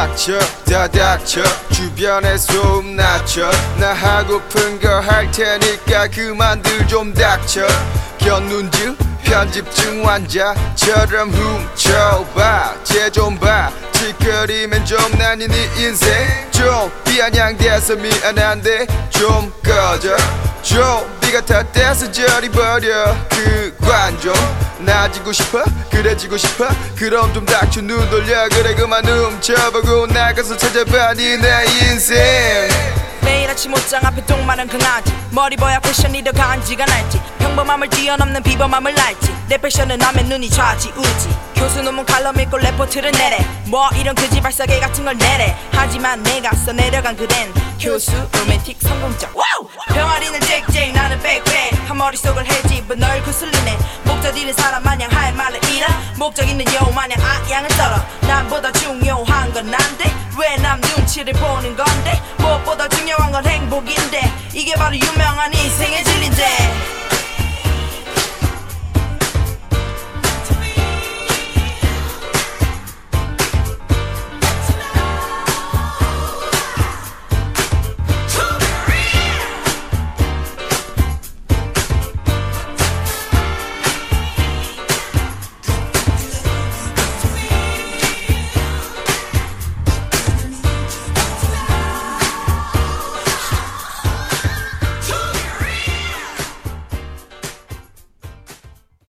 닥쳐 다 닥쳐. 주변에 소음 낮춰. 나 하고픈 거 할 테니까 그만들 좀 닥쳐. 견눈질 편집증 환자처럼 훔쳐봐. 쟤좀봐. 찌끄리면 좀 난이 네 인생. 좀 비아냥대서 미안한데 좀 꺼져. 좀 네가 탓대서 저리 버려. 그관 종 나지고 싶어? 그래 지고 싶어? 그럼 좀 닥쳐 눈 돌려. 그래 그만 훔쳐보고 나가서 찾아봐 니내 인생. 매일 아침 옷장 앞에 똥 마른 강아지 뭘 입어야 패션이 더 간지가 날지. 평범함을 뛰어넘는 비범함을 날지. 내 패션은 남의 눈이 좌지우지. 교수 논문 칼럼 읽고 레포트를 내래. 뭐 이런 그지 발싸개 같은 걸 내래. 하지만 내가 써 내려간 그댄 교수 로맨틱 성공적! 병아리는 짹짹 나는 백백. 한 머릿속을 헤집어 널 구슬리네 잃은 사람 마냥 할 말을 잃어. 목적 있는 여우 마냥 악양을 떨어. 남보다 중요한 건 난데. 왜 남 눈치를 보는 건데? 무엇보다 중요한 건 행복인데. 이게 바로 유명한 인생의 진리인데